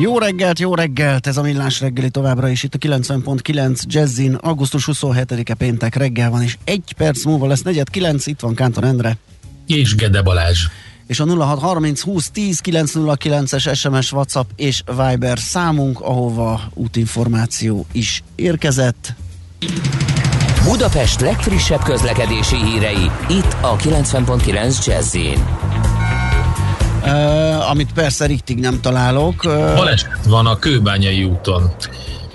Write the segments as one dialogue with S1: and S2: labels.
S1: Jó reggelt, jó reggelt! Ez a Millás reggeli továbbra is itt a 90.9 Jazzin. Augusztus 27-e péntek reggel van, és egy perc múlva lesz negyed kilenc, itt van Kántor Endre.
S2: És Gede Balázs.
S1: És a 0630 20 10 909-es SMS, WhatsApp és Viber számunk, ahova útinformáció is érkezett.
S3: Budapest legfrissebb közlekedési hírei, itt a 90.9 Jazzin.
S1: Uh, amit persze riktig nem találok. Uh,
S2: Baleset van a Kőbányai úton.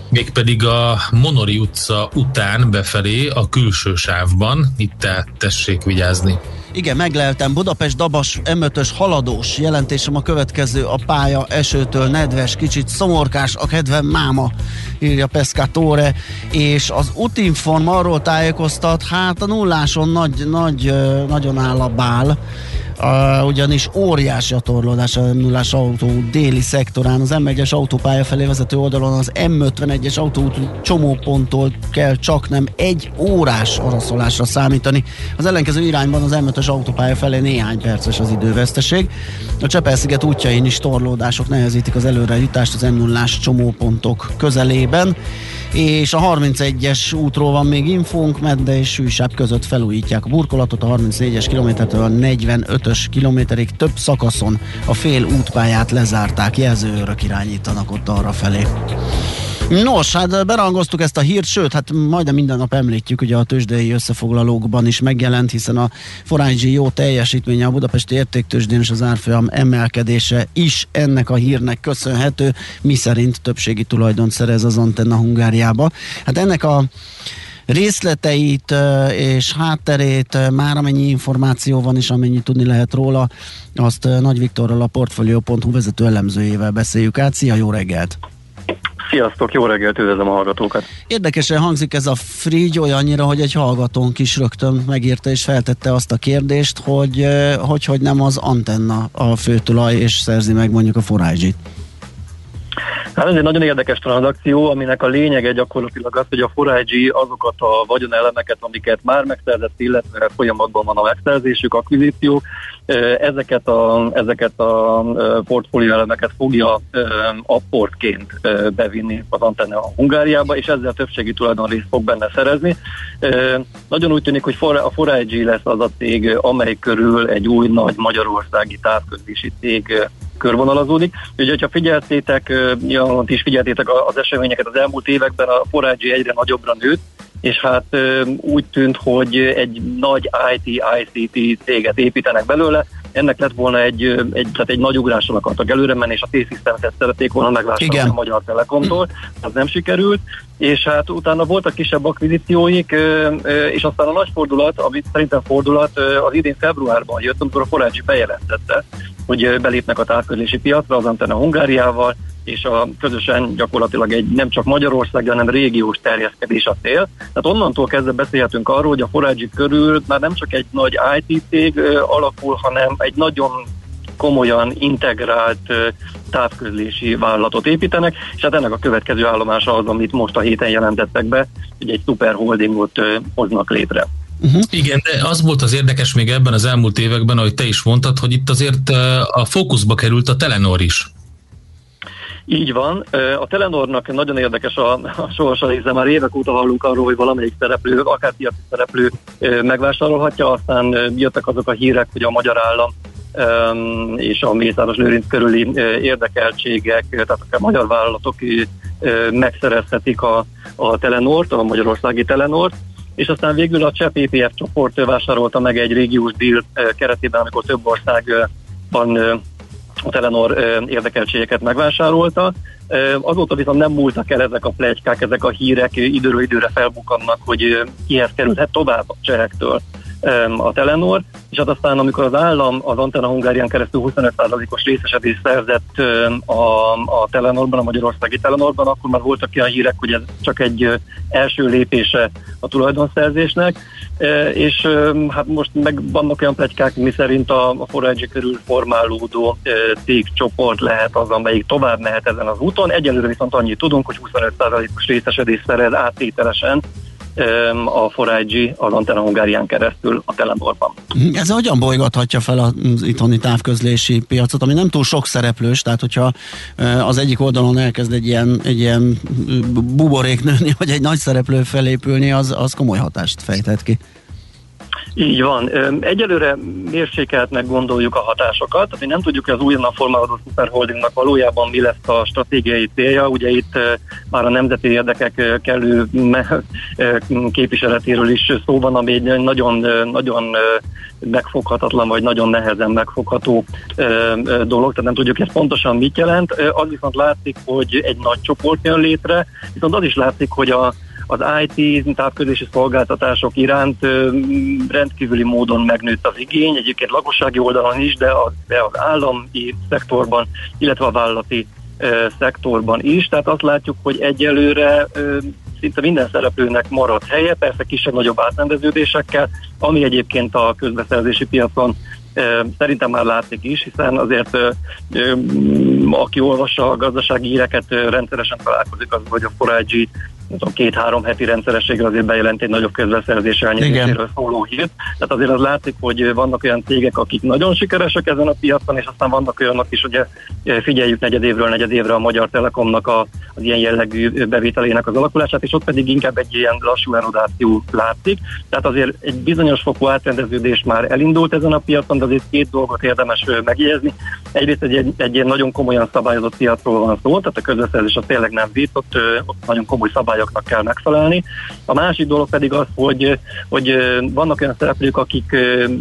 S2: Mégpedig a Monori utca után befelé a külső sávban. Itt tehát tessék vigyázni.
S1: Igen, megleltem. Budapest Dabas M5-ös haladós. Jelentésem a következő. A pálya esőtől nedves, kicsit szomorkás, a kedvem máma, írja Pescatore. És az Utinform arról tájékoztat, hát a nulláson nagy, nagy, nagyon áll a bál. Uh, ugyanis óriási a torlódás a nullás autó déli szektorán. Az M1-es autópálya felé vezető oldalon az M51-es autóút csomóponttól kell csak nem egy órás araszolásra számítani. Az ellenkező irányban az M5-ös autópálya felé néhány perces az időveszteség. A Csepel-sziget útjain is torlódások nehezítik az előre jutást az m 0 csomópontok közelében és a 31-es útról van még infónk, Medde és Sűsább között felújítják a burkolatot, a 34-es kilométertől a 45-ös kilométerig több szakaszon a fél útpályát lezárták, jelzőőrök irányítanak ott arra felé. Nos, hát berangoztuk ezt a hírt, sőt, hát majdnem minden nap említjük, ugye a tőzsdei összefoglalókban is megjelent, hiszen a Forágyi jó teljesítménye a Budapesti értéktőzsdén és az árfolyam emelkedése is ennek a hírnek köszönhető, mi szerint többségi tulajdon szerez az Antenna Hungáriába. Hát ennek a részleteit és hátterét, már amennyi információ van és amennyi tudni lehet róla, azt Nagy Viktorral a Portfolio.hu vezető elemzőjével beszéljük át. Szia, jó reggelt!
S4: Sziasztok, jó reggelt, üdvözlöm a hallgatókat.
S1: Érdekesen hangzik ez a frigy olyannyira, hogy egy hallgatónk is rögtön megírta és feltette azt a kérdést, hogy hogy, hogy nem az antenna a főtulaj és szerzi meg mondjuk a forázsit.
S4: Hát ez egy nagyon érdekes tranzakció, aminek a lényege gyakorlatilag az, hogy a Forage azokat a vagyonelemeket, amiket már megszerzett, illetve folyamatban van a megszerzésük, akvizíció, ezeket a, ezeket a portfólió elemeket fogja apportként bevinni az antenna a Hungáriába, és ezzel többségi tulajdonrészt fog benne szerezni. Nagyon úgy tűnik, hogy a Forage lesz az a cég, amely körül egy új nagy magyarországi távközlési cég körvonalazódik. Ugye, hogyha figyeltétek, ja, is figyeltétek az eseményeket az elmúlt években, a Forage egyre nagyobbra nőtt, és hát úgy tűnt, hogy egy nagy IT-ICT céget építenek belőle, ennek lett volna egy, egy, tehát egy nagy ugráson akartak előre menni, és a T-Systems-et szerették volna megvásárolni a Magyar Telekomtól, az nem sikerült, és hát utána voltak kisebb akvizícióik, és aztán a nagy fordulat, amit szerintem fordulat, az idén februárban jött, amikor a Forage bejelentette, hogy belépnek a távközlési piacra, az Antenna Hungáriával, és a közösen gyakorlatilag egy nem csak Magyarország, hanem régiós terjeszkedés a cél. Tehát onnantól kezdve beszélhetünk arról, hogy a Forage körül már nem csak egy nagy IT cég alakul, hanem egy nagyon komolyan integrált távközlési vállalatot építenek, és hát ennek a következő állomása az, amit most a héten jelentettek be, hogy egy szuper holdingot hoznak létre.
S2: Uh-huh. Igen, de az volt az érdekes még ebben az elmúlt években, ahogy te is mondtad, hogy itt azért a fókuszba került a Telenor is.
S4: Így van. A Telenornak nagyon érdekes a, a sorsa, hiszen már évek óta hallunk arról, hogy valamelyik szereplő, akár piaci szereplő megvásárolhatja, aztán jöttek azok a hírek, hogy a magyar állam és a Mészáros Lőrinc körüli érdekeltségek, tehát a magyar vállalatok megszerezhetik a, a Telenort, a magyarországi Telenort, és aztán végül a Cseh PPF csoport vásárolta meg egy régiós deal keretében, amikor több országban Telenor érdekeltségeket megvásárolta. Azóta viszont nem múltak el ezek a plegykák, ezek a hírek időről időre felbukannak, hogy kihez kerülhet tovább a cserektől a Telenor, és hát aztán amikor az állam az Antena Hungárián keresztül 25%-os részesedést szerzett a, a Telenorban, a Magyarországi Telenorban, akkor már voltak olyan hírek, hogy ez csak egy első lépése a tulajdonszerzésnek, és hát most meg vannak olyan plegykák, mi szerint a, a Forage körül formálódó cégcsoport lehet az, amelyik tovább mehet ezen az úton. Egyelőre viszont annyit tudunk, hogy 25%-os részesedést szerez áttételesen a Forágyi az Antena Hungárián keresztül a Telenorban.
S1: Ez hogyan bolygathatja fel az itthoni távközlési piacot, ami nem túl sok szereplős, tehát hogyha az egyik oldalon elkezd egy ilyen, egy ilyen buborék nőni, vagy egy nagy szereplő felépülni, az, az komoly hatást fejtett ki.
S4: Így van. Egyelőre mérsékeltnek gondoljuk a hatásokat, mi nem tudjuk, hogy az újonnan formálódó Superholdingnak valójában mi lesz a stratégiai célja. Ugye itt már a nemzeti érdekek kellő képviseletéről is szó van, ami egy nagyon, nagyon megfoghatatlan, vagy nagyon nehezen megfogható dolog, tehát nem tudjuk, ez pontosan mit jelent. Az viszont látszik, hogy egy nagy csoport jön létre, viszont az is látszik, hogy a az IT távközlési szolgáltatások iránt rendkívüli módon megnőtt az igény, egyébként lakossági oldalon is, de az, de az állami szektorban, illetve a vállalati szektorban is. Tehát azt látjuk, hogy egyelőre szinte minden szereplőnek maradt helye, persze kisebb-nagyobb átrendeződésekkel, ami egyébként a közbeszerzési piacon Szerintem már látszik is, hiszen azért aki olvassa a gazdasági híreket, rendszeresen találkozik az, hogy a Forágyi két-három heti rendszerességgel azért bejelent egy nagyobb közbeszerzés elnyéréséről szóló hírt. Tehát azért az látszik, hogy vannak olyan cégek, akik nagyon sikeresek ezen a piacon, és aztán vannak olyanok is, ugye figyeljük negyedévről negyedévre a Magyar Telekomnak a, az ilyen jellegű bevételének az alakulását, és ott pedig inkább egy ilyen lassú erodáció látszik. Tehát azért egy bizonyos fokú átrendeződés már elindult ezen a piacon, de azért két dolgot érdemes megjegyezni. Egyrészt egy, egy, egy ilyen nagyon komolyan szabályozott piacról van szó, tehát a közbeszerzés az tényleg nem vít, ott, ott nagyon komoly szabályoknak kell megfelelni. A másik dolog pedig az, hogy, hogy vannak olyan szereplők, akik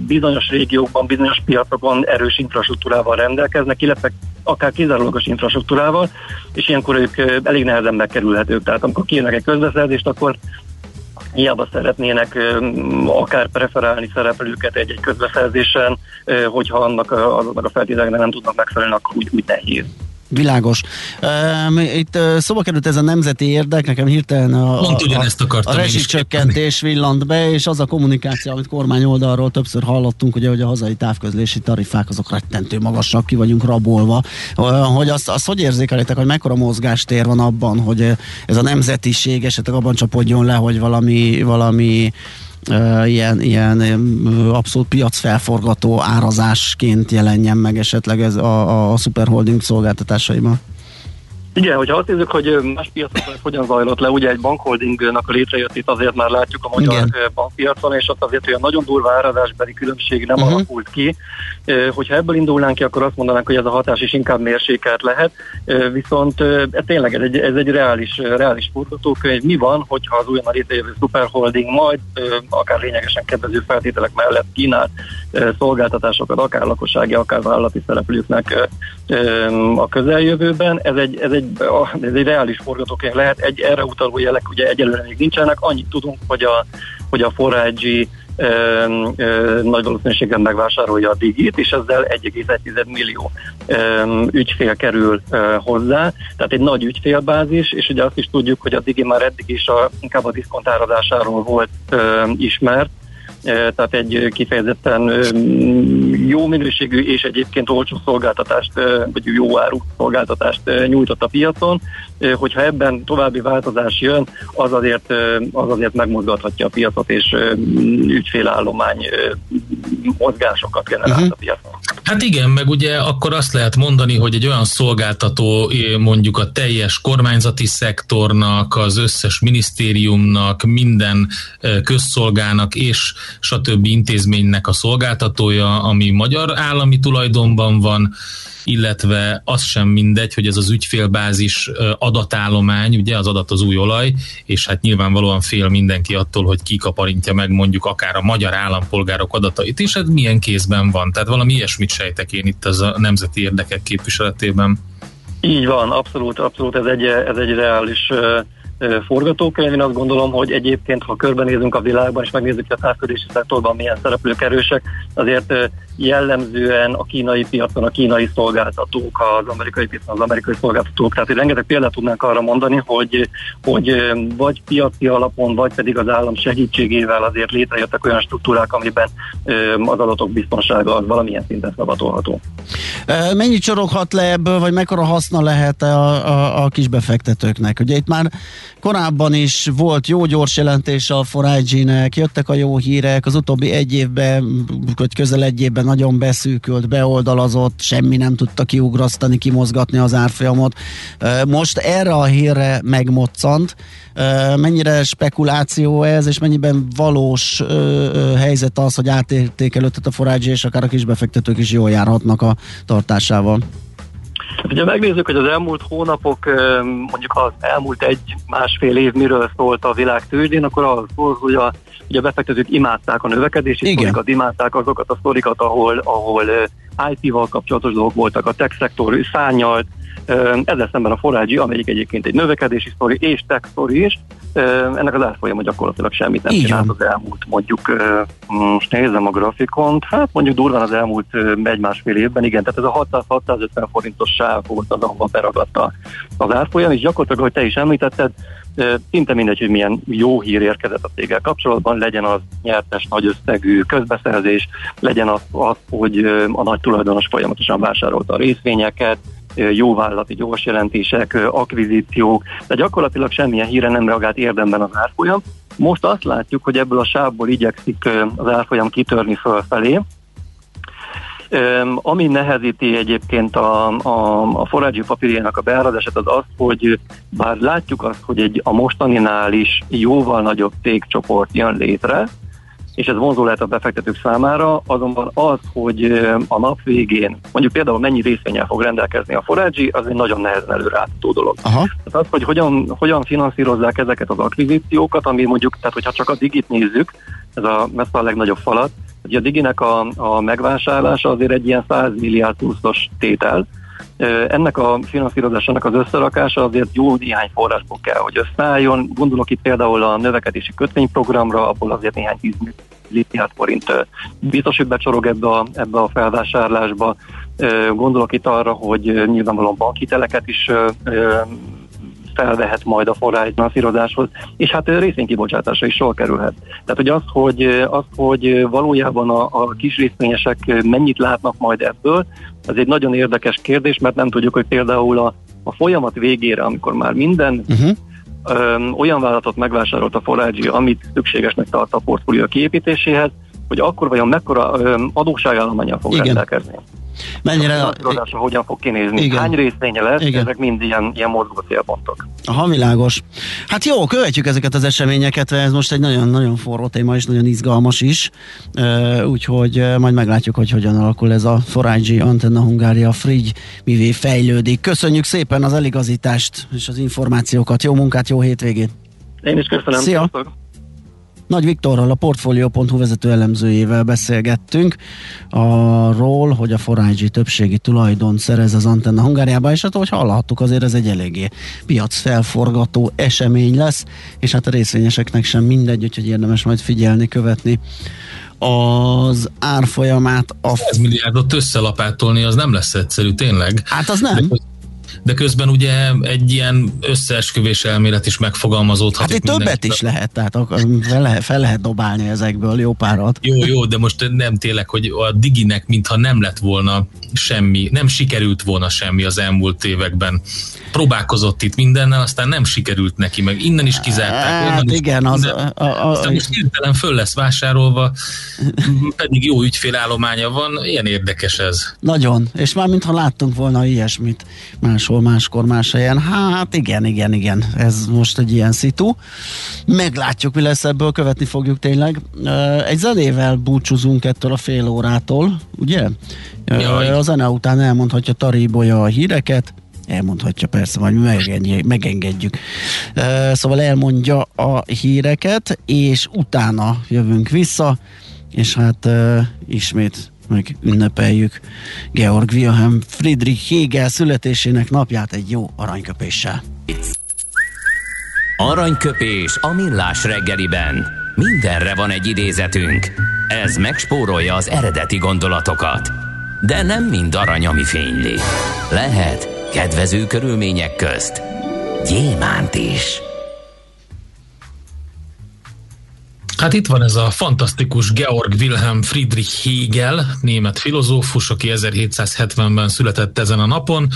S4: bizonyos régiókban, bizonyos piacokon erős infrastruktúrával rendelkeznek, illetve akár kizárólagos infrastruktúrával, és ilyenkor ők elég nehezen megkerülhetők. Tehát amikor kijönnek egy közbeszerzést, akkor hiába szeretnének akár preferálni szereplőket egy-egy közbeszerzésen, hogyha annak, azoknak a feltételeknek nem tudnak megfelelni, akkor úgy, úgy nehéz.
S1: Világos. Itt szóba került ez a nemzeti érdek, nekem hirtelen a, a, a, a rezsicsökkentés villant be, és az a kommunikáció, amit kormány oldalról többször hallottunk, ugye, hogy a hazai távközlési tarifák azok rettentő magasak, ki vagyunk rabolva. Hogy azt, azt hogy érzékelitek, hogy mekkora mozgástér van abban, hogy ez a nemzetiség esetleg abban csapodjon le, hogy valami, valami ilyen, ilyen abszolút piacfelforgató árazásként jelenjen meg esetleg ez a, a superholding szolgáltatásaiban?
S4: Igen, hogyha azt nézzük, hogy más piacokon hogyan zajlott le, ugye egy bankholdingnak a létrejöttét azért már látjuk a magyar Igen. bankpiacon, és ott azért olyan nagyon durva árazásbeli különbség nem uh-huh. alakult ki. Hogyha ebből indulnánk ki, akkor azt mondanánk, hogy ez a hatás is inkább mérsékelt lehet, viszont ez tényleg ez egy, ez egy reális, reális forgatókönyv. Mi van, hogyha az újonnan létrejövő superholding majd akár lényegesen kedvező feltételek mellett kínál szolgáltatásokat, akár lakossági, akár vállalati szereplőknek a közeljövőben. Ez egy, ez egy, ez egy reális forgatókönyv lehet, egy erre utaló jelek ugye egyelőre még nincsenek, annyit tudunk, hogy a, hogy a forrágyi nagy valószínűséggel megvásárolja a digit, és ezzel 1,1 millió ügyfél kerül hozzá, tehát egy nagy ügyfélbázis, és ugye azt is tudjuk, hogy a digi már eddig is a, inkább a diszkontározásáról volt ismert, tehát egy kifejezetten jó minőségű és egyébként olcsó szolgáltatást, vagy jó áru szolgáltatást nyújtott a piacon. Hogyha ebben további változás jön, az azért, az azért megmozgathatja a piacot, és ügyfélállomány mozgásokat generál uh-huh. a piacon.
S2: Hát igen, meg ugye akkor azt lehet mondani, hogy egy olyan szolgáltató mondjuk a teljes kormányzati szektornak, az összes minisztériumnak, minden közszolgának és stb. intézménynek a szolgáltatója, ami magyar állami tulajdonban van, illetve az sem mindegy, hogy ez az ügyfélbázis adatállomány, ugye az adat az új olaj, és hát nyilvánvalóan fél mindenki attól, hogy kikaparintja meg mondjuk akár a magyar állampolgárok adatait is, ez milyen kézben van. Tehát valami ilyesmit sejtek én itt az a nemzeti érdekek képviseletében.
S4: Így van, abszolút, abszolút, ez egy, ez egy reális forgatókönyv. Én azt gondolom, hogy egyébként, ha körbenézünk a világban, és megnézzük, hogy a távközlési szektorban milyen szereplők erősek, azért jellemzően a kínai piacon a kínai szolgáltatók, az amerikai piacon az amerikai szolgáltatók. Tehát rengeteg példát tudnánk arra mondani, hogy, hogy vagy piaci alapon, vagy pedig az állam segítségével azért létrejöttek olyan struktúrák, amiben az adatok biztonsága az valamilyen szinten szabadolható.
S1: Mennyi csoroghat le ebből, vagy mekkora haszna lehet a, a, a kisbefektetőknek? Ugye itt már korábban is volt jó gyors jelentés a 4 nek jöttek a jó hírek, az utóbbi egy évben, vagy közel egy évben nagyon beszűkült, beoldalazott, semmi nem tudta kiugrasztani, kimozgatni az árfolyamot. Most erre a hírre megmoccant, mennyire spekuláció ez, és mennyiben valós helyzet az, hogy átértékelődött a forágyi, és akár a kisbefektetők is jól járhatnak a tartásával?
S4: Hát ugye megnézzük, hogy az elmúlt hónapok, mondjuk az elmúlt egy-másfél év miről szólt a világ tőzsdén, akkor az szól, hogy a, hogy a befektetők imádták a növekedési Igen. sztorikat, imádták azokat a sztorikat, ahol, ahol IT-val kapcsolatos dolgok voltak, a tech szektor szárnyalt, ezzel szemben a forágyi, amelyik egyébként egy növekedési sztori és tech sztori is, ennek az árfolyama gyakorlatilag semmit nem csinált az elmúlt, mondjuk, most nézem a grafikont, hát mondjuk durván az elmúlt egy-másfél évben, igen, tehát ez a 600-650 forintos sáv volt az, ahova beragadta az árfolyam, és gyakorlatilag, ahogy te is említetted, szinte mindegy, hogy milyen jó hír érkezett a céggel kapcsolatban, legyen az nyertes nagy összegű közbeszerzés, legyen az, az hogy a nagy tulajdonos folyamatosan vásárolta a részvényeket, jó vállalati gyors jelentések, akvizíciók, de gyakorlatilag semmilyen híre nem reagált érdemben az árfolyam. Most azt látjuk, hogy ebből a sávból igyekszik az árfolyam kitörni fölfelé, ami nehezíti egyébként a, a, a forrágyi papírjának a beárazását az az, hogy bár látjuk azt, hogy egy a mostaninál is jóval nagyobb cégcsoport jön létre, és ez vonzó lehet a befektetők számára, azonban az, hogy a nap végén mondjuk például mennyi részvényel fog rendelkezni a Forágyi, az egy nagyon nehezen előrátható dolog. Aha. Tehát az, hogy hogyan, hogyan finanszírozzák ezeket az akvizíciókat, ami mondjuk, tehát hogyha csak a digit nézzük, ez a messze a legnagyobb falat, hogy a diginek a, a megvásárlása azért egy ilyen 100 milliárd pluszos tétel, ennek a finanszírozásának az összerakása azért jó néhány forrásból kell, hogy összeálljon. Gondolok itt például a növekedési kötvényprogramra, abból azért néhány 10 milliárd forint biztos, hogy becsorog ebbe a, ebbe a felvásárlásba. Gondolok itt arra, hogy nyilvánvalóan bankhiteleket is felvehet majd a finanszírozáshoz, és hát részvénykibocsátásra is sor kerülhet. Tehát, hogy az, hogy, az, hogy valójában a, a kis részvényesek mennyit látnak majd ebből, ez egy nagyon érdekes kérdés, mert nem tudjuk, hogy például a, a folyamat végére, amikor már minden uh-huh. Öm, olyan vállalatot megvásárolt a Forágyi, amit szükségesnek tart a portfólió kiépítéséhez, hogy akkor vajon mekkora adósságállományjal fog Igen. rendelkezni. Mennyire... A tudása hogyan fog kinézni, Igen. hány részvénye lesz, Igen. ezek mind ilyen, ilyen mozgó célpontok.
S1: Aha, világos. Hát jó, követjük ezeket az eseményeket, ez most egy nagyon-nagyon forró téma, és nagyon izgalmas is, úgyhogy majd meglátjuk, hogy hogyan alakul ez a Forágyi Antenna Hungária Frigy, mivé fejlődik. Köszönjük szépen az eligazítást és az információkat, jó munkát, jó hétvégét!
S4: Én is köszönöm.
S1: Szia! Sziasztok. Nagy Viktorral, a Portfolio.hu vezető elemzőjével beszélgettünk arról, hogy a Forágyi többségi tulajdon szerez az Antenna Hungáriába, és hát ahogy hallhattuk, azért ez egy eléggé piac felforgató esemény lesz, és hát a részvényeseknek sem mindegy, úgyhogy érdemes majd figyelni, követni az árfolyamát.
S2: A... 100 milliárdot összelapátolni, az nem lesz egyszerű, tényleg.
S1: Hát az nem. De
S2: de közben ugye egy ilyen összeesküvés elmélet is megfogalmazódhat.
S1: Hát itt többet is lehet, tehát fel lehet, fel lehet dobálni ezekből jó párat.
S2: Jó, jó, de most nem tényleg, hogy a Diginek mintha nem lett volna semmi, nem sikerült volna semmi az elmúlt években. Próbálkozott itt mindennel, aztán nem sikerült neki, meg innen is kizárták.
S1: Hát is, igen, az,
S2: a, a, aztán most hirtelen föl lesz vásárolva, pedig jó ügyfélállománya van, ilyen érdekes ez.
S1: Nagyon, és már mintha láttunk volna ilyesmit máshol máshol, máskor, más helyen. Hát igen, igen, igen, ez most egy ilyen szitu. Meglátjuk, mi lesz ebből, követni fogjuk tényleg. Egy zenével búcsúzunk ettől a fél órától, ugye? Jaj. A zene után elmondhatja Tari Bolya a híreket, elmondhatja persze, majd mi megengedjük. Szóval elmondja a híreket, és utána jövünk vissza, és hát ismét meg ünnepeljük Georg Wilhelm Friedrich Hegel születésének napját egy jó aranyköpéssel.
S3: Aranyköpés a millás reggeliben. Mindenre van egy idézetünk. Ez megspórolja az eredeti gondolatokat. De nem mind arany, ami fényli. Lehet kedvező körülmények közt gyémánt is.
S2: Hát itt van ez a fantasztikus Georg Wilhelm Friedrich Hegel, német filozófus, aki 1770-ben született ezen a napon,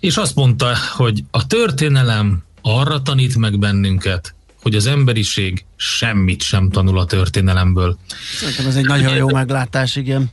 S2: és azt mondta, hogy a történelem arra tanít meg bennünket, hogy az emberiség semmit sem tanul a történelemből.
S1: Szerintem ez egy nagyon jó meglátás, igen.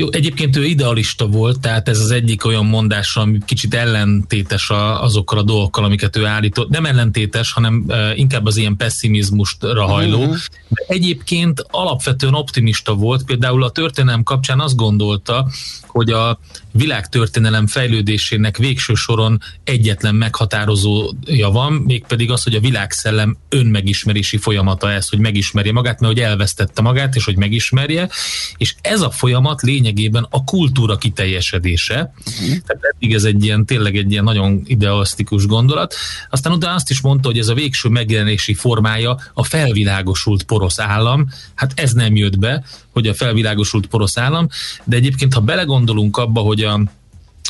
S2: Jó, egyébként ő idealista volt, tehát ez az egyik olyan mondása, ami kicsit ellentétes a, azokkal a dolgokkal, amiket ő állított. Nem ellentétes, hanem uh, inkább az ilyen pessimizmusra hajló. Uh-huh. De egyébként alapvetően optimista volt, például a történelem kapcsán azt gondolta, hogy a világtörténelem fejlődésének végső soron egyetlen meghatározója van, mégpedig az, hogy a világszellem önmegismerési folyamata ez, hogy megismerje magát, mert hogy elvesztette magát, és hogy megismerje, és ez a folyamat lényegében a kultúra kiteljesedése. Uh-huh. Tehát eddig ez egy ilyen, tényleg egy ilyen nagyon idealisztikus gondolat. Aztán utána azt is mondta, hogy ez a végső megjelenési formája a felvilágosult porosz állam. Hát ez nem jött be, hogy a felvilágosult porosz állam, de egyébként, ha belegondolunk abba, hogy a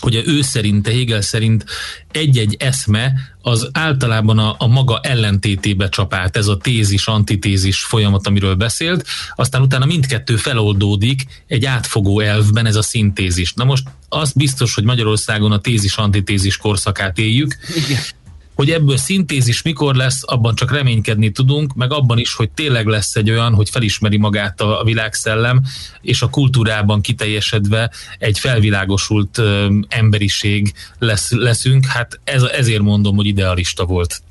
S2: hogy ő szerint, Hegel szerint egy-egy eszme az általában a, a maga ellentétébe csapált, ez a tézis, antitézis folyamat, amiről beszélt, aztán utána mindkettő feloldódik egy átfogó elvben, ez a szintézis. Na most az biztos, hogy Magyarországon a tézis-antitézis korszakát éljük, Igen. Hogy ebből szintézis mikor lesz, abban csak reménykedni tudunk, meg abban is, hogy tényleg lesz egy olyan, hogy felismeri magát a világszellem, és a kultúrában kiteljesedve egy felvilágosult emberiség lesz, leszünk. Hát ez, ezért mondom, hogy idealista volt.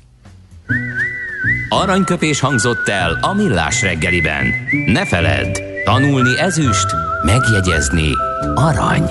S3: Aranyköpés hangzott el a millás reggeliben. Ne feledd, tanulni ezüst, megjegyezni arany.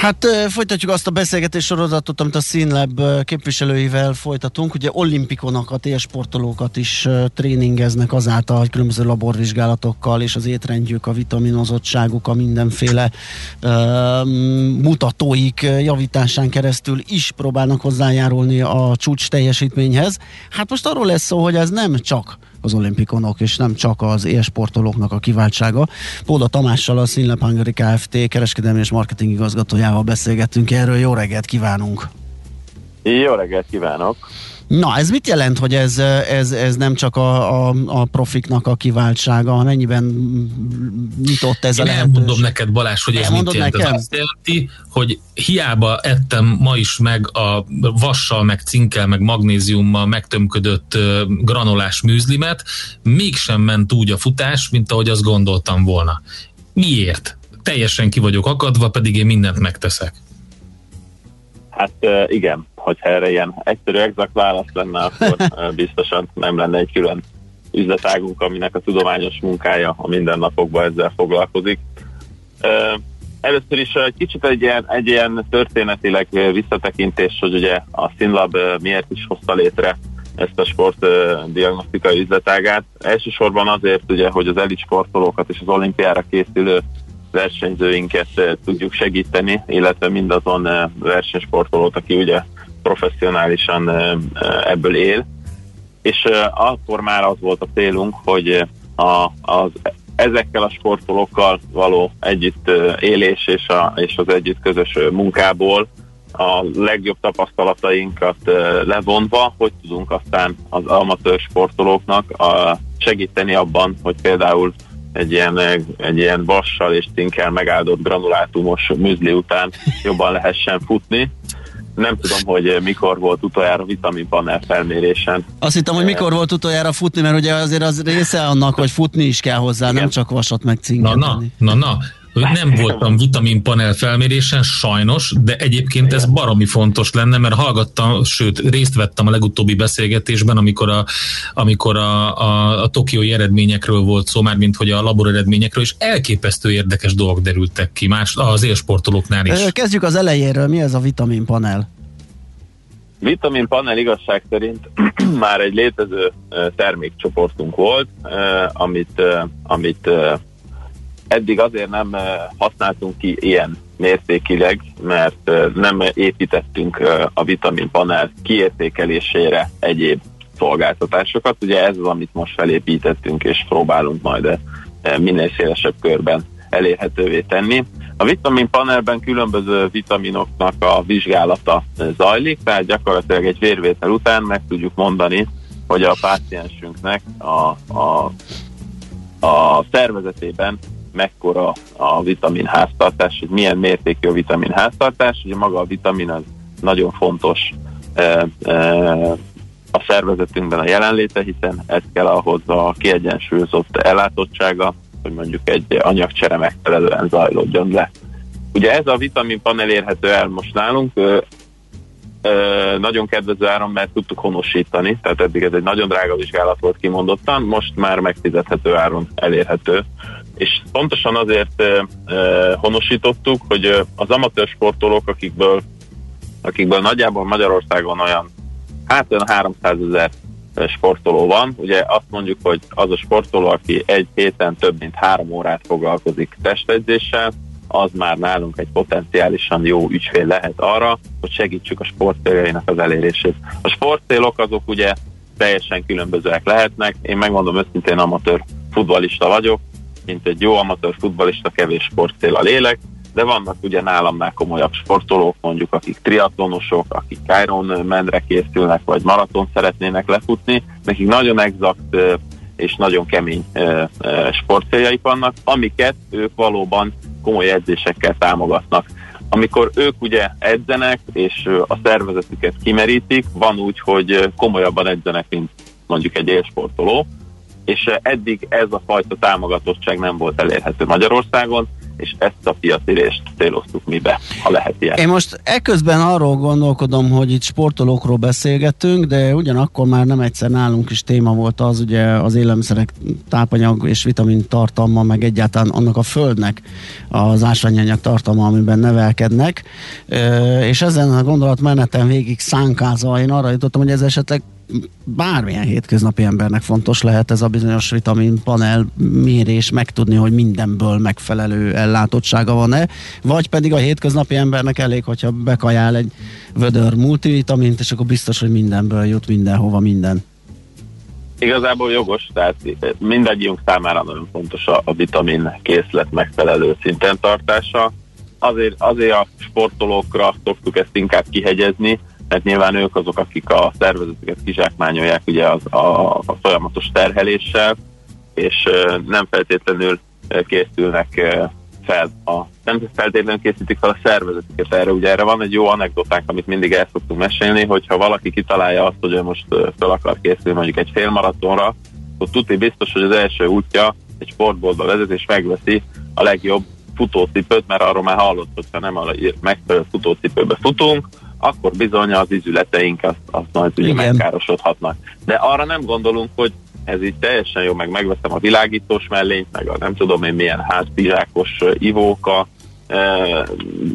S1: Hát folytatjuk azt a beszélgetés sorozatot, amit a Színlab képviselőivel folytatunk. Ugye olimpikonokat, élsportolókat is tréningeznek azáltal, hogy különböző laborvizsgálatokkal és az étrendjük, a vitaminozottságuk, a mindenféle uh, mutatóik javításán keresztül is próbálnak hozzájárulni a csúcs teljesítményhez. Hát most arról lesz szó, hogy ez nem csak az olimpikonok, és nem csak az élsportolóknak a kiváltsága. Póda Tamással, a Színlep Hungary Kft. kereskedelmi és marketing igazgatójával beszélgettünk erről. Jó reggelt kívánunk!
S5: Jó reggelt kívánok!
S1: Na, ez mit jelent, hogy ez, ez, ez nem csak a, a, a profiknak a kiváltsága, mennyiben nyitott ez
S2: Én
S1: a lehetőség?
S2: elmondom neked, Balázs, hogy ez mit jelent. Ez azt jelenti, hogy hiába ettem ma is meg a vassal, meg cinkkel, meg magnéziummal megtömködött granolás műzlimet, mégsem ment úgy a futás, mint ahogy azt gondoltam volna. Miért? Teljesen ki vagyok akadva, pedig én mindent megteszek.
S5: Hát igen, hogyha erre ilyen egyszerű, exakt válasz lenne, akkor biztosan nem lenne egy külön üzletágunk, aminek a tudományos munkája a mindennapokban ezzel foglalkozik. Először is egy kicsit egy ilyen, egy ilyen történetileg visszatekintés, hogy ugye a Sinlab miért is hozta létre ezt a sportdiagnosztikai üzletágát. Elsősorban azért, ugye, hogy az elit sportolókat és az olimpiára készülő versenyzőinket tudjuk segíteni, illetve mindazon versenysportolót, aki ugye professzionálisan ebből él. És akkor már az volt a célunk, hogy a, az, ezekkel a sportolókkal való együtt élés és, a, és az együtt közös munkából a legjobb tapasztalatainkat levonva, hogy tudunk aztán az amatőr sportolóknak a segíteni abban, hogy például egy ilyen, egy ilyen vassal és tinkel megáldott granulátumos műzli után jobban lehessen futni. Nem tudom, hogy mikor volt utoljára vitaminpanel felmérésen.
S1: Azt hittem, hogy mikor volt utoljára futni, mert ugye azért az része annak, hogy futni is kell hozzá, Igen. nem csak vasat meg cinket.
S2: Na, na, na, na, Nem voltam vitaminpanel felmérésen, sajnos, de egyébként ez baromi fontos lenne, mert hallgattam, sőt, részt vettem a legutóbbi beszélgetésben, amikor a, amikor a, a, a tokiói eredményekről volt szó, már mint hogy a labor eredményekről, és elképesztő érdekes dolgok derültek ki más az élsportolóknál is.
S1: Kezdjük az elejéről, mi ez a vitaminpanel?
S5: Vitaminpanel igazság szerint már egy létező termékcsoportunk volt, amit, amit eddig azért nem használtunk ki ilyen mértékileg, mert nem építettünk a vitaminpanel kiértékelésére egyéb szolgáltatásokat. Ugye ez az, amit most felépítettünk, és próbálunk majd minél szélesebb körben elérhetővé tenni. A vitamin panelben különböző vitaminoknak a vizsgálata zajlik, tehát gyakorlatilag egy vérvétel után meg tudjuk mondani, hogy a páciensünknek a, a, a szervezetében mekkora a vitamin háztartás, hogy milyen mértékű a vitamin háztartás. Ugye maga a vitamin az nagyon fontos e, e, a szervezetünkben a jelenléte, hiszen ez kell ahhoz a kiegyensúlyozott ellátottsága, hogy mondjuk egy anyagcsere megfelelően zajlódjon le. Ugye ez a vitamin panel érhető el most nálunk, ö, ö, nagyon kedvező áron, mert tudtuk honosítani, tehát eddig ez egy nagyon drága vizsgálat volt kimondottan, most már megfizethető áron elérhető. És pontosan azért honosítottuk, hogy az amatőr sportolók, akikből, akikből nagyjából Magyarországon olyan hát olyan 300 ezer sportoló van. Ugye azt mondjuk, hogy az a sportoló, aki egy héten több mint három órát foglalkozik testedzéssel, az már nálunk egy potenciálisan jó ügyfél lehet arra, hogy segítsük a sportcéljainak az elérését. A sportcélok azok ugye teljesen különbözőek lehetnek. Én megmondom őszintén amatőr futbalista vagyok, mint egy jó amatőr futbalista kevés sportcél a lélek, de vannak ugye nálamnál komolyabb sportolók, mondjuk akik triatlonosok, akik Iron mendre készülnek, vagy maraton szeretnének lefutni, nekik nagyon exakt és nagyon kemény sportcéljaik vannak, amiket ők valóban komoly edzésekkel támogatnak. Amikor ők ugye edzenek, és a szervezetüket kimerítik, van úgy, hogy komolyabban edzenek, mint mondjuk egy élsportoló, és eddig ez a fajta támogatottság nem volt elérhető Magyarországon, és ezt a piacirést céloztuk mibe, ha lehet ilyen.
S1: Én most ekközben arról gondolkodom, hogy itt sportolókról beszélgetünk, de ugyanakkor már nem egyszer nálunk is téma volt az, ugye az élelmiszerek tápanyag és vitamin tartalma, meg egyáltalán annak a földnek az ásványanyag tartalma, amiben nevelkednek, és ezen a gondolatmeneten végig szánkázva én arra jutottam, hogy ez esetleg bármilyen hétköznapi embernek fontos lehet ez a bizonyos vitamin panel mérés, megtudni, hogy mindenből megfelelő ellátottsága van-e, vagy pedig a hétköznapi embernek elég, hogyha bekajál egy vödör multivitamint, és akkor biztos, hogy mindenből jut mindenhova minden.
S5: Igazából jogos, tehát mindegyünk számára nagyon fontos a, a vitamin készlet megfelelő szinten tartása. Azért, azért a sportolókra szoktuk ezt inkább kihegyezni, mert nyilván ők azok, akik a szervezetüket kizsákmányolják ugye az, a, a folyamatos terheléssel, és nem feltétlenül készülnek fel a, nem feltétlenül készítik fel a szervezetüket erre. Ugye erre van egy jó anekdotánk, amit mindig el szoktunk mesélni, hogyha valaki kitalálja azt, hogy most fel akar készülni mondjuk egy félmaratonra, akkor tudni biztos, hogy az első útja egy sportboltba vezet, és megveszi a legjobb futócipőt, mert arról már hallott, hogyha nem a megfelelő futócipőbe futunk, akkor bizony az izületeink azt, azt majd ugye megkárosodhatnak. De arra nem gondolunk, hogy ez így teljesen jó, meg megveszem a világítós mellényt, meg a nem tudom én milyen házpizsákos ivóka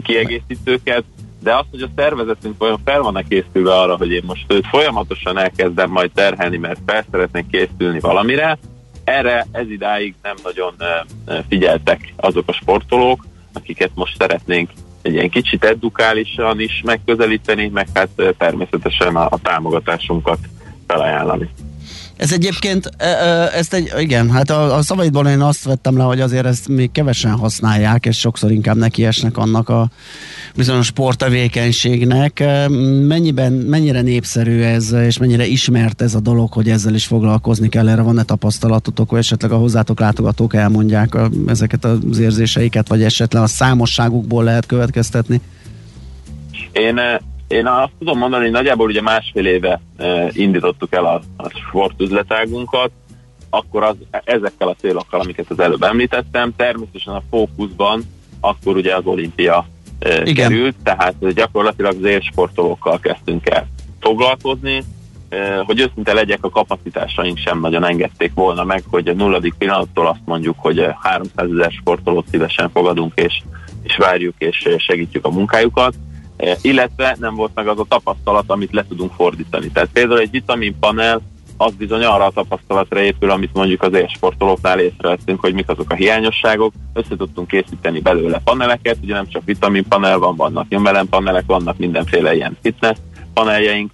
S5: kiegészítőket, de az, hogy a szervezetünk olyan fel van készülve arra, hogy én most őt folyamatosan elkezdem majd terhelni, mert fel szeretnék készülni valamire, erre ez idáig nem nagyon figyeltek azok a sportolók, akiket most szeretnénk egy ilyen kicsit edukálisan is megközelíteni, meg hát természetesen a, a támogatásunkat felajánlani.
S1: Ez egyébként, ezt egy, igen, hát a, a szavaidból én azt vettem le, hogy azért ezt még kevesen használják, és sokszor inkább nekiesnek annak a bizonyos sporttevékenységnek. Mennyiben, mennyire népszerű ez, és mennyire ismert ez a dolog, hogy ezzel is foglalkozni kell? Erre van-e tapasztalatotok, hogy esetleg a hozzátok látogatók elmondják a, ezeket az érzéseiket, vagy esetleg a számosságukból lehet következtetni?
S5: Én én azt tudom mondani, hogy nagyjából ugye másfél éve e, indítottuk el a, a sportüzletágunkat. akkor az, ezekkel a célokkal, amiket az előbb említettem, természetesen a fókuszban akkor ugye az olimpia Igen. került, tehát gyakorlatilag az élsportolókkal kezdtünk el foglalkozni, hogy őszinte legyek, a kapacitásaink sem nagyon engedték volna meg, hogy a nulladik pillanattól azt mondjuk, hogy 300 ezer sportolót szívesen fogadunk, és, és várjuk, és segítjük a munkájukat, illetve nem volt meg az a tapasztalat, amit le tudunk fordítani. Tehát például egy vitaminpanel az bizony arra a tapasztalatra épül, amit mondjuk az élsportolóknál észrevettünk, hogy mik azok a hiányosságok. Össze tudtunk készíteni belőle paneleket, ugye nem csak vitaminpanel van, vannak panelek, vannak mindenféle ilyen fitness paneljeink,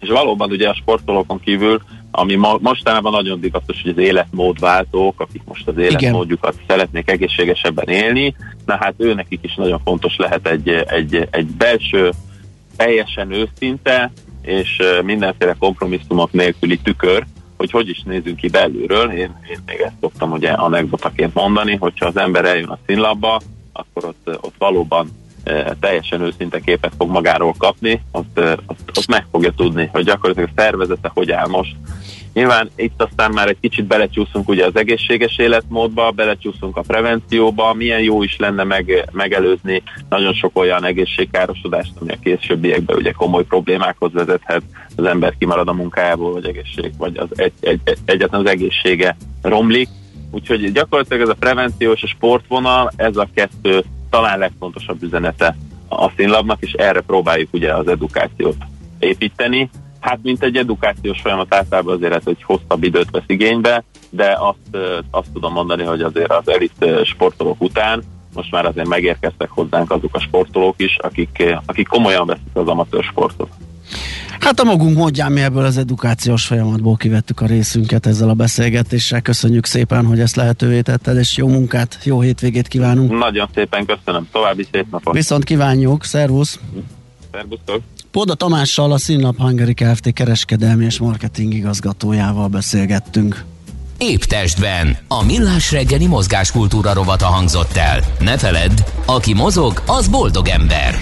S5: és valóban ugye a sportolókon kívül, ami ma, mostanában nagyon divatos, hogy az életmódváltók, akik most az életmódjukat Igen. szeretnék egészségesebben élni, na hát ő nekik is nagyon fontos lehet egy, egy, egy belső, teljesen őszinte, és mindenféle kompromisszumok nélküli tükör, hogy hogy is nézünk ki belülről. Én, én még ezt szoktam ugye anekdotaként mondani, hogyha az ember eljön a színlapba, akkor ott, ott valóban teljesen őszinte képet fog magáról kapni, e, ott, ott meg fogja tudni, hogy gyakorlatilag a szervezete hogy áll most, Nyilván itt aztán már egy kicsit belecsúszunk ugye az egészséges életmódba, belecsúszunk a prevencióba, milyen jó is lenne meg, megelőzni nagyon sok olyan egészségkárosodást, ami a későbbiekben ugye komoly problémákhoz vezethet, az ember kimarad a munkájából, vagy egészség, vagy az egy, egy, egy, egyetlen az egészsége romlik. Úgyhogy gyakorlatilag ez a prevenció és a sportvonal, ez a kettő talán legfontosabb üzenete a színlabnak, és erre próbáljuk ugye az edukációt építeni, Hát, mint egy edukációs folyamat általában azért, hogy hosszabb időt vesz igénybe, de azt, azt tudom mondani, hogy azért az elit sportolók után most már azért megérkeztek hozzánk azok a sportolók is, akik, akik komolyan veszik az amatőr sportot.
S1: Hát a magunk módján mi ebből az edukációs folyamatból kivettük a részünket ezzel a beszélgetéssel. Köszönjük szépen, hogy ezt lehetővé tetted, és jó munkát, jó hétvégét kívánunk.
S5: Nagyon szépen köszönöm, további szép napot.
S1: Viszont kívánjuk, szervusz!
S5: Szervusztok!
S1: Poda Tamással, a Színlap Hungary Kft. kereskedelmi és marketing igazgatójával beszélgettünk.
S3: Épp testben. A millás reggeli mozgáskultúra rovata hangzott el. Ne feledd, aki mozog, az boldog ember.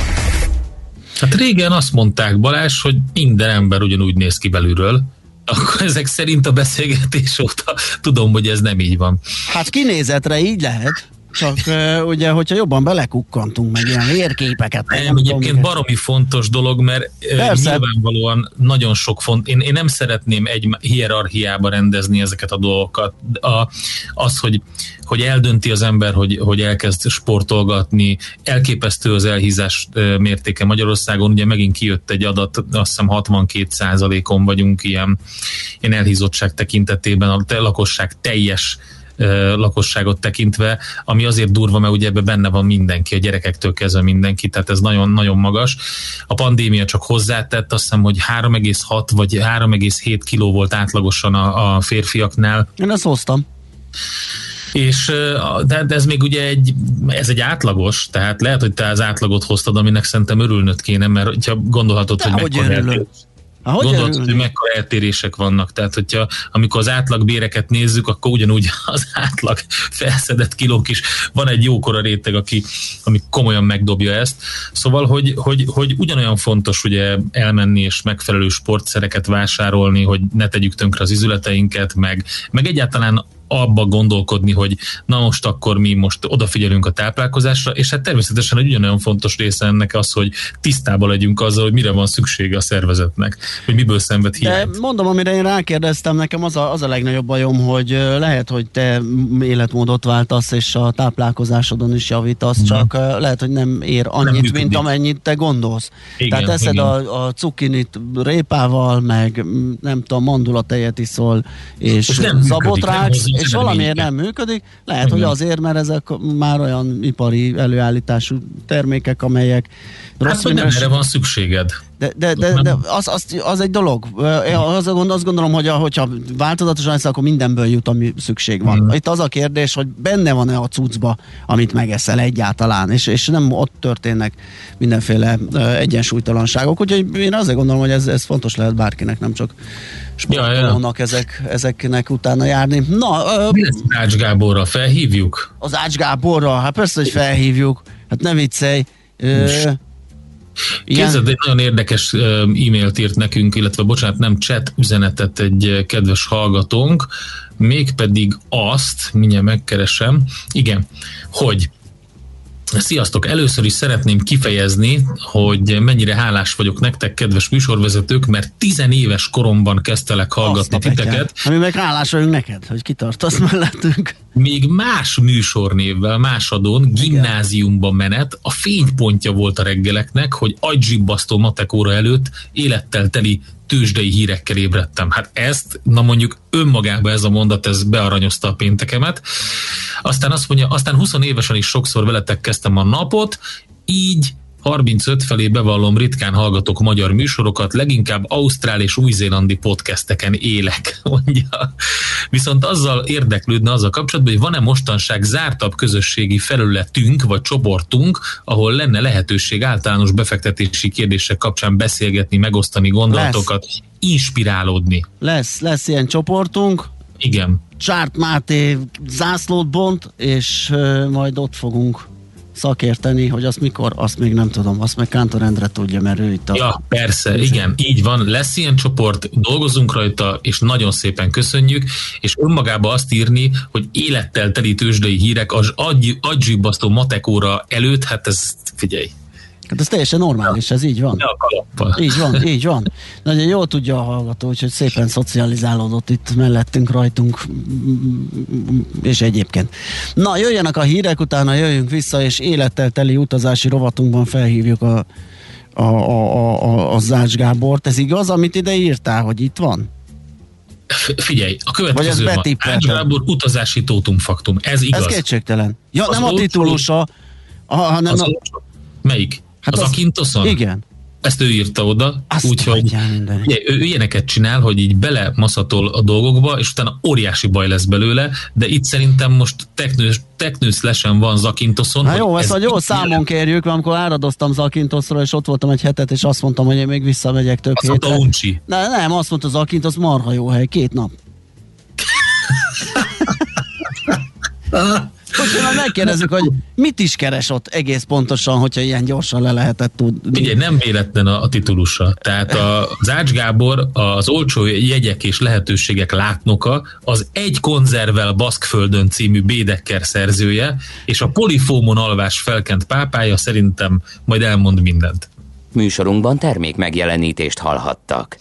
S2: Hát régen azt mondták Balázs, hogy minden ember ugyanúgy néz ki belülről, akkor ezek szerint a beszélgetés óta tudom, hogy ez nem így van.
S1: Hát kinézetre így lehet. Csak ugye, hogyha jobban belekukkantunk, meg ilyen vérképeket.
S2: Nem, nem egyébként tudom, baromi fontos dolog, mert Persze. nyilvánvalóan nagyon sok font. Én, én nem szeretném egy hierarchiába rendezni ezeket a dolgokat. A, az, hogy, hogy eldönti az ember, hogy, hogy elkezd sportolgatni, elképesztő az elhízás mértéke Magyarországon. Ugye megint kijött egy adat, azt hiszem 62 on vagyunk ilyen, ilyen elhízottság tekintetében, a lakosság teljes lakosságot tekintve, ami azért durva, mert ugye ebben benne van mindenki, a gyerekektől kezdve mindenki, tehát ez nagyon-nagyon magas. A pandémia csak hozzátett, azt hiszem, hogy 3,6 vagy 3,7 kiló volt átlagosan a, a férfiaknál.
S1: Én ezt hoztam.
S2: És de ez még ugye egy, ez egy átlagos, tehát lehet, hogy te az átlagot hoztad, aminek szerintem örülnöd kéne, mert ha gondolhatod, de hogy mekkora ahogy Gondolod, hogy mekkora eltérések vannak. Tehát, hogyha amikor az átlag béreket nézzük, akkor ugyanúgy az átlag felszedett kilók is van egy jókora réteg, aki, ami komolyan megdobja ezt. Szóval, hogy, hogy, hogy ugyanolyan fontos ugye elmenni és megfelelő sportszereket vásárolni, hogy ne tegyük tönkre az izületeinket, meg, meg egyáltalán abba gondolkodni, hogy na most akkor mi most odafigyelünk a táplálkozásra, és hát természetesen egy ugyanolyan fontos része ennek az, hogy tisztában legyünk azzal, hogy mire van szüksége a szervezetnek, hogy miből szenved hiányt.
S1: De mondom, amire én rákérdeztem, nekem az a, az a legnagyobb bajom, hogy lehet, hogy te életmódot váltasz, és a táplálkozásodon is javítasz, mm. csak lehet, hogy nem ér annyit, nem mint amennyit te gondolsz. Igen, Tehát eszed igen. a, a cukinit répával, meg nem tudom, mandulatejet iszol, és, és zabot rágsz, és valamiért nem működik, lehet, Igen. hogy azért, mert ezek már olyan ipari előállítású termékek, amelyek
S2: rossz hát, hogy nem erre van szükséged.
S1: De, de, de, de az, az, az egy dolog. Az, azt gondolom, hogy a, hogyha változatosan lesz, akkor mindenből jut, ami szükség van. Mm. Itt az a kérdés, hogy benne van-e a cuccba, amit megeszel egyáltalán, és, és nem ott történnek mindenféle egyensúlytalanságok. Úgyhogy én azért gondolom, hogy ez, ez fontos lehet bárkinek, nem csak sportolónak ja, ja. ezek, ezeknek utána járni. Na,
S2: Mi lesz Ács Gáborra? Felhívjuk?
S1: Az Ács Gáborra? Hát persze, hogy felhívjuk. Hát ne viccelj. Ö,
S2: Képzeld, egy nagyon érdekes e-mailt írt nekünk, illetve bocsánat, nem chat üzenetet egy kedves hallgatónk, mégpedig azt, mindjárt megkeresem, igen, hogy Sziasztok! Először is szeretném kifejezni, hogy mennyire hálás vagyok nektek, kedves műsorvezetők, mert tizenéves koromban kezdtelek hallgatni Azt titeket.
S1: Ami meg hálás vagyunk neked, hogy kitartasz mellettünk.
S2: Még más műsornévvel, más adón, gimnáziumban menet, a fénypontja volt a reggeleknek, hogy agyzsibbasztó matek óra előtt élettel teli tőzsdei hírekkel ébredtem. Hát ezt, na mondjuk önmagában ez a mondat, ez bearanyozta a péntekemet. Aztán azt mondja, aztán 20 évesen is sokszor veletek kezdtem a napot, így 35 felé bevallom, ritkán hallgatok magyar műsorokat, leginkább ausztrál és új-zélandi podcasteken élek, mondja. Viszont azzal érdeklődne azzal kapcsolatban, hogy van-e mostanság zártabb közösségi felületünk vagy csoportunk, ahol lenne lehetőség általános befektetési kérdések kapcsán beszélgetni, megosztani gondolatokat, lesz. inspirálódni.
S1: Lesz, lesz ilyen csoportunk.
S2: Igen.
S1: Csárt Máté zászlót bont, és uh, majd ott fogunk szakérteni, hogy azt mikor, azt még nem tudom, azt meg Kántor Endre tudja, mert ő itt a...
S2: Ja, persze, igen, így van, lesz ilyen csoport, dolgozunk rajta, és nagyon szépen köszönjük, és önmagába azt írni, hogy élettel teli tőzsdei hírek az agy, agyzsibbasztó matekóra előtt, hát ez, figyelj,
S1: Hát ez teljesen normális, ez így van. Így van, így van. Nagyon jól tudja a hallgató, úgyhogy szépen szocializálódott itt mellettünk, rajtunk, és egyébként. Na, jöjjenek a hírek, utána jöjjünk vissza, és élettel teli utazási rovatunkban felhívjuk a, a, a, a, a, a Zács Gábort. Ez igaz, amit ide írtál, hogy itt van?
S2: Figyelj, a következő van. Ács Gábor utazási tótumfaktum. Ez igaz.
S1: Ez kétségtelen. Ja, az nem a titulusa, hanem a...
S2: Melyik? Hát az, az Akintoszon?
S1: Igen.
S2: Ezt ő írta oda, úgyhogy ő, ilyeneket csinál, hogy így belemaszatol a dolgokba, és utána óriási baj lesz belőle, de itt szerintem most teknős, teknős lesen van Zakintoszon.
S1: Na jó, ezt a jó számon kérjük, mert amikor áradoztam Zakintoszra, és ott voltam egy hetet, és azt mondtam, hogy én még visszamegyek több azt hétre.
S2: Mondta Uncsi.
S1: Ne, nem, azt mondta Zakintosz, marha jó hely, két nap. Hogyha megkérdezzük, hogy mit is keres ott egész pontosan, hogyha ilyen gyorsan le lehetett tudni.
S2: Ugye nem véletlen a, a titulusa. Tehát a, az Ács Gábor az olcsó jegyek és lehetőségek látnoka, az Egy konzervel Baszkföldön című Bédekker szerzője, és a polifómon alvás felkent pápája szerintem majd elmond mindent.
S3: Műsorunkban termék megjelenítést hallhattak.